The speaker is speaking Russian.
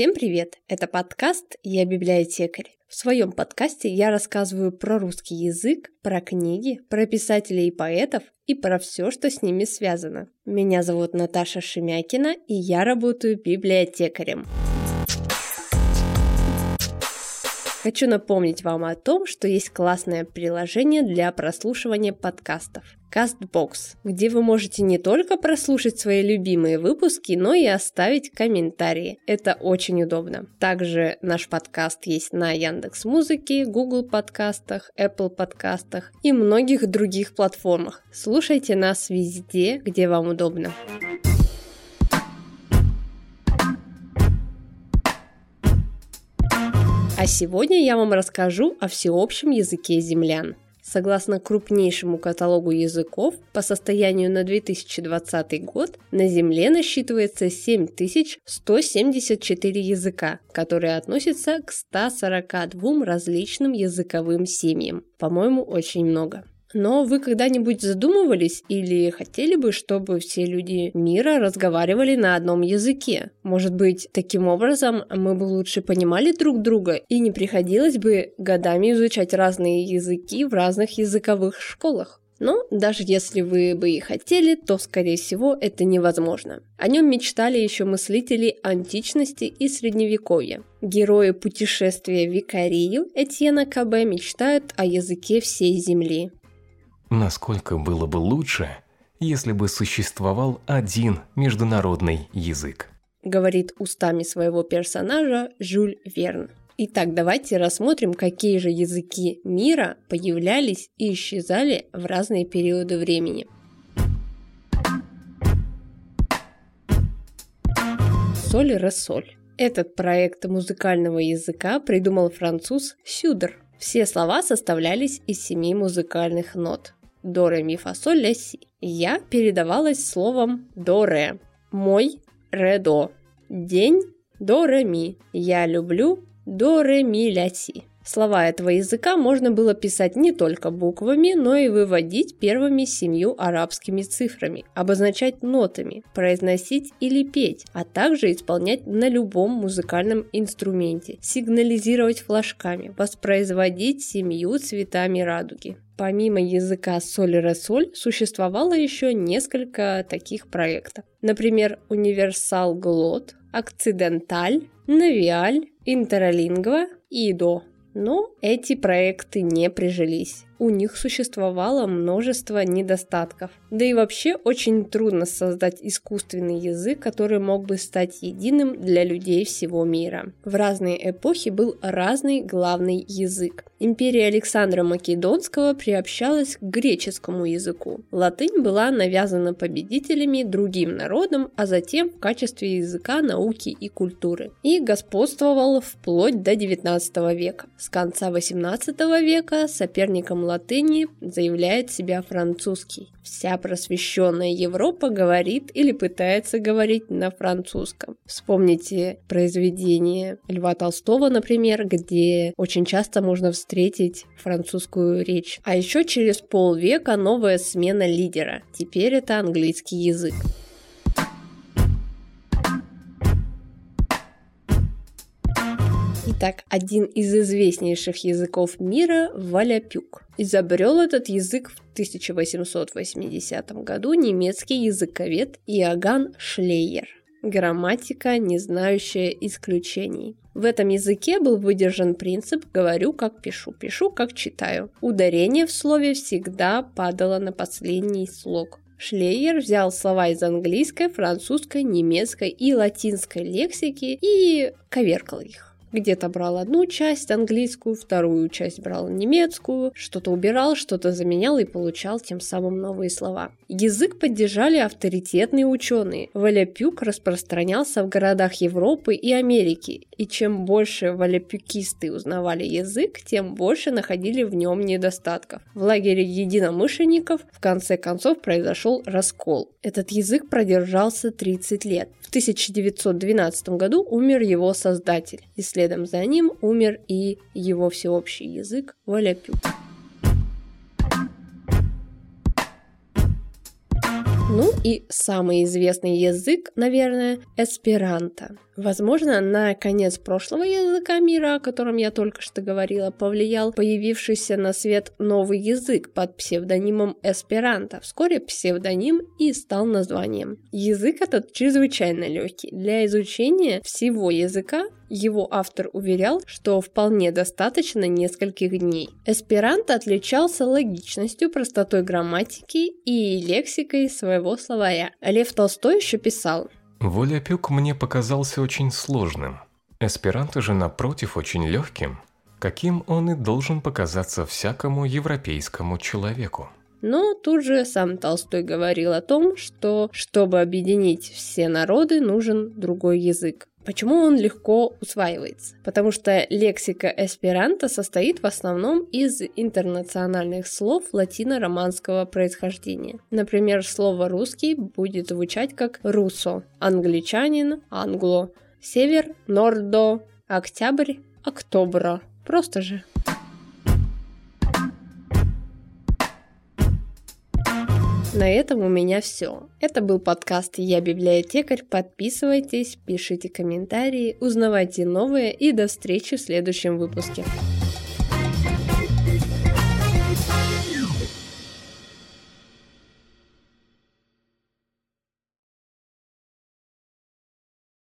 Всем привет! Это подкаст «Я библиотекарь». В своем подкасте я рассказываю про русский язык, про книги, про писателей и поэтов и про все, что с ними связано. Меня зовут Наташа Шемякина, и я работаю библиотекарем. Хочу напомнить вам о том, что есть классное приложение для прослушивания подкастов CastBox, где вы можете не только прослушать свои любимые выпуски, но и оставить комментарии. Это очень удобно. Также наш подкаст есть на Яндекс Музыке, Google подкастах, Apple подкастах и многих других платформах. Слушайте нас везде, где вам удобно. А сегодня я вам расскажу о всеобщем языке землян. Согласно крупнейшему каталогу языков, по состоянию на 2020 год на Земле насчитывается 7174 языка, которые относятся к 142 различным языковым семьям. По-моему, очень много. Но вы когда-нибудь задумывались или хотели бы, чтобы все люди мира разговаривали на одном языке? Может быть, таким образом мы бы лучше понимали друг друга и не приходилось бы годами изучать разные языки в разных языковых школах? Но даже если вы бы и хотели, то, скорее всего, это невозможно. О нем мечтали еще мыслители античности и средневековья. Герои путешествия Викарию Этьена Кабе мечтают о языке всей Земли. Насколько было бы лучше, если бы существовал один международный язык? Говорит устами своего персонажа Жюль Верн. Итак, давайте рассмотрим, какие же языки мира появлялись и исчезали в разные периоды времени. Соль Ресоль. Этот проект музыкального языка придумал француз Сюдер. Все слова составлялись из семи музыкальных нот до, ре, ми, фа, соль, ля, си. Я передавалась словом до, ре. Мой, ре, до. День, до, ми. Я люблю, до, ре, ми, ля, си. Слова этого языка можно было писать не только буквами, но и выводить первыми семью арабскими цифрами, обозначать нотами, произносить или петь, а также исполнять на любом музыкальном инструменте, сигнализировать флажками, воспроизводить семью цветами радуги. Помимо языка соль-ре-соль существовало еще несколько таких проектов. Например, Универсал Глот, Акциденталь, Навиаль, Интерлингва и До. Но эти проекты не прижились. У них существовало множество недостатков. Да и вообще очень трудно создать искусственный язык, который мог бы стать единым для людей всего мира. В разные эпохи был разный главный язык. Империя Александра Македонского приобщалась к греческому языку. Латынь была навязана победителями другим народам, а затем в качестве языка науки и культуры. И господствовала вплоть до 19 века. С конца 18 века соперником латыни заявляет себя французский. Вся просвещенная Европа говорит или пытается говорить на французском. Вспомните произведение Льва Толстого, например, где очень часто можно встретить французскую речь. А еще через полвека новая смена лидера. Теперь это английский язык. Итак, один из известнейших языков мира – валяпюк. Изобрел этот язык в 1880 году немецкий языковед Иоганн Шлейер. Грамматика, не знающая исключений. В этом языке был выдержан принцип «говорю, как пишу, пишу, как читаю». Ударение в слове всегда падало на последний слог. Шлейер взял слова из английской, французской, немецкой и латинской лексики и коверкал их где-то брал одну часть английскую, вторую часть брал немецкую, что-то убирал, что-то заменял и получал тем самым новые слова. Язык поддержали авторитетные ученые. Валяпюк распространялся в городах Европы и Америки, и чем больше валяпюкисты узнавали язык, тем больше находили в нем недостатков. В лагере единомышленников в конце концов произошел раскол. Этот язык продержался 30 лет. В 1912 году умер его создатель, и следом за ним умер и его всеобщий язык Валяпюк. Ну и самый известный язык, наверное, эсперанто. Возможно, на конец прошлого языка мира, о котором я только что говорила, повлиял появившийся на свет новый язык под псевдонимом эсперанто. Вскоре псевдоним и стал названием. Язык этот чрезвычайно легкий. Для изучения всего языка его автор уверял, что вполне достаточно нескольких дней. Эсперанто отличался логичностью, простотой грамматики и лексикой своего словаря. Лев Толстой еще писал Волепюк мне показался очень сложным. Эсперанто же, напротив, очень легким, каким он и должен показаться всякому европейскому человеку. Но тут же сам Толстой говорил о том, что чтобы объединить все народы, нужен другой язык. Почему он легко усваивается? Потому что лексика эсперанто состоит в основном из интернациональных слов латино-романского происхождения. Например, слово «русский» будет звучать как «русо», англичанин – «англо», север – «нордо», октябрь – «октобра». Просто же. На этом у меня все. Это был подкаст «Я библиотекарь». Подписывайтесь, пишите комментарии, узнавайте новые и до встречи в следующем выпуске.